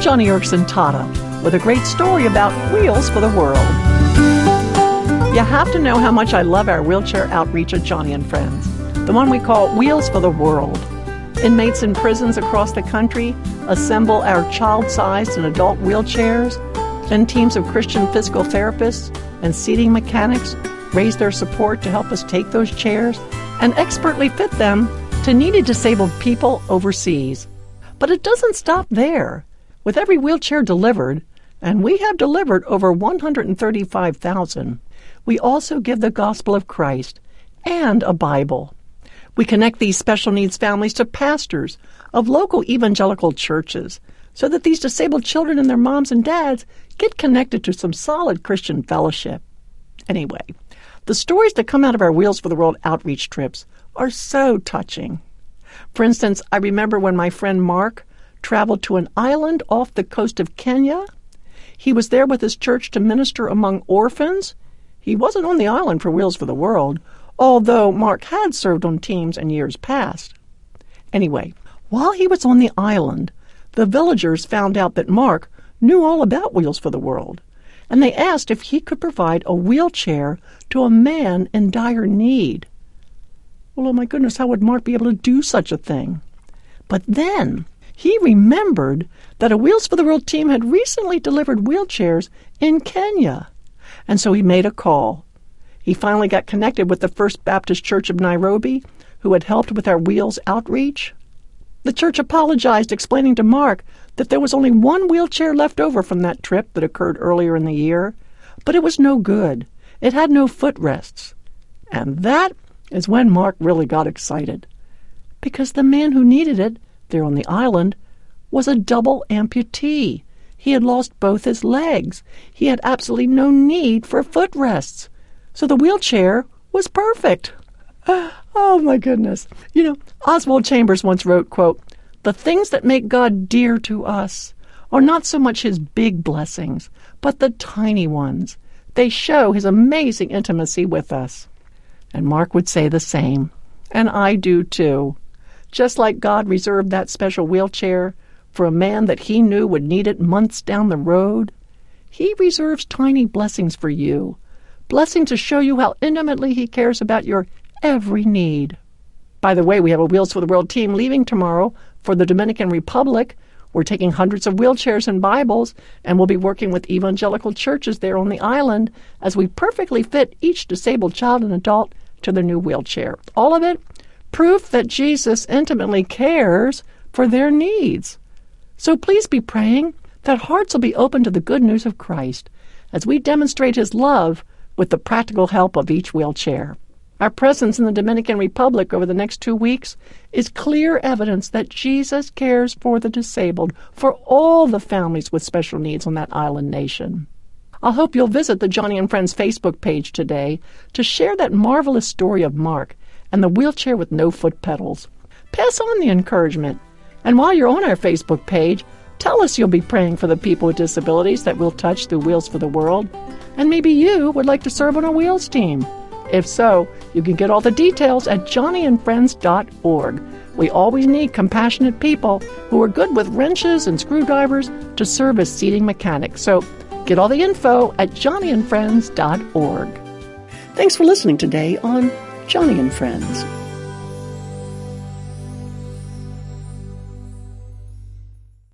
I'm Joni Eareckson Tada with a great story about Wheels for the World. You have to know how much I love our wheelchair outreach at Joni and Friends, the one we call Wheels for the World. Inmates in prisons across the country assemble our child sized and adult wheelchairs. Then teams of Christian physical therapists and seating mechanics raise their support to help us take those chairs and expertly fit them to needy disabled people overseas. But it doesn't stop there. With every wheelchair delivered, and we have delivered over 135,000, we also give the gospel of Christ and a Bible. We connect these special needs families to pastors of local evangelical churches so that these disabled children and their moms and dads get connected to some solid Christian fellowship. Anyway, the stories that come out of our Wheels for the World outreach trips are so touching. For instance, I remember when my friend Mark traveled to an island off the coast of Kenya. He was there with his church to minister among orphans. He wasn't on the island for Wheels for the World, although Mark had served on teams in years past. Anyway, while he was on the island, the villagers found out that Mark knew all about Wheels for the World, and they asked if he could provide a wheelchair to a man in dire need. Well, oh my goodness, how would Mark be able to do such a thing? But then he remembered that a Wheels for the World team had recently delivered wheelchairs in Kenya. And so he made a call. He finally got connected with the First Baptist Church of Nairobi, who had helped with our Wheels outreach. The church apologized, explaining to Mark that there was only one wheelchair left over from that trip that occurred earlier in the year, but it was no good. It had no footrests. And that is when Mark really got excited. Because the man who needed it, there on the island, was a double amputee. He had lost both his legs. He had absolutely no need for footrests. So the wheelchair was perfect. Oh my goodness. You know, Oswald Chambers once wrote, quote, The things that make God dear to us are not so much his big blessings, but the tiny ones. They show his amazing intimacy with us. And Mark would say the same. And I do too. Just like God reserved that special wheelchair for a man that he knew would need it months down the road, he reserves tiny blessings for you. Blessings to show you how intimately he cares about your every need. By the way, we have a Wheels for the World team leaving tomorrow for the Dominican Republic. We're taking hundreds of wheelchairs and Bibles, and we'll be working with evangelical churches there on the island as we perfectly fit each disabled child and adult to their new wheelchair. All of it proof that Jesus intimately cares for their needs. So please be praying that hearts will be open to the good news of Christ as we demonstrate his love with the practical help of each wheelchair. Our presence in the Dominican Republic over the next two weeks is clear evidence that Jesus cares for the disabled, for all the families with special needs on that island nation. I hope you'll visit the Joni and Friends Facebook page today to share that marvelous story of Mark and the wheelchair with no foot pedals. Pass on the encouragement. And while you're on our Facebook page, tell us you'll be praying for the people with disabilities that we'll touch through Wheels for the World. And maybe you would like to serve on a Wheels team. If so, you can get all the details at joniandfriends.org. We always need compassionate people who are good with wrenches and screwdrivers to serve as seating mechanics. So Get all the info at joniandfriends.org. Thanks for listening today on Joni and Friends.